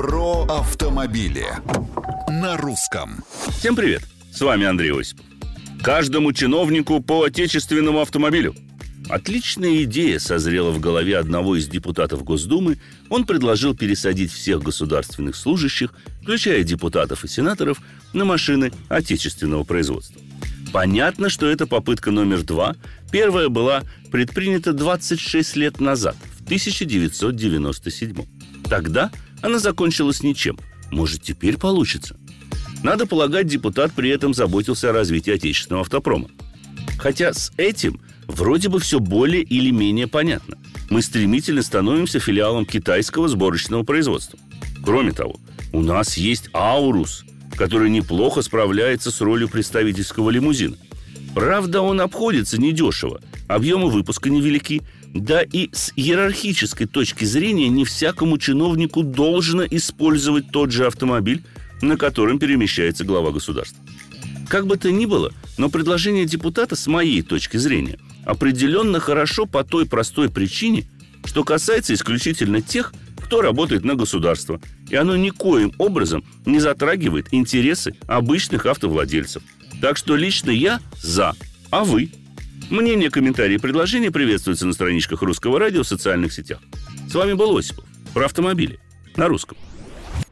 Про автомобили на русском. Всем привет! С вами Андрей Осипов. Каждому чиновнику по отечественному автомобилю. Отличная идея созрела в голове одного из депутатов Госдумы. Он предложил пересадить всех государственных служащих, включая депутатов и сенаторов, на машины отечественного производства. Понятно, что это попытка номер два. Первая была предпринята 26 лет назад, в 1997. Тогда она закончилась ничем. Может, теперь получится? Надо полагать, депутат при этом заботился о развитии отечественного автопрома. Хотя с этим вроде бы все более или менее понятно. Мы стремительно становимся филиалом китайского сборочного производства. Кроме того, у нас есть «Аурус», который неплохо справляется с ролью представительского лимузина. Правда, он обходится недешево, объемы выпуска невелики, да и с иерархической точки зрения не всякому чиновнику должно использовать тот же автомобиль, на котором перемещается глава государства. Как бы то ни было, но предложение депутата, с моей точки зрения, определенно хорошо по той простой причине, что касается исключительно тех, кто работает на государство, и оно никоим образом не затрагивает интересы обычных автовладельцев. Так что лично я за, а вы? Мнения, комментарии и предложения приветствуются на страничках Русского радио в социальных сетях. С вами был Осипов про автомобили на русском.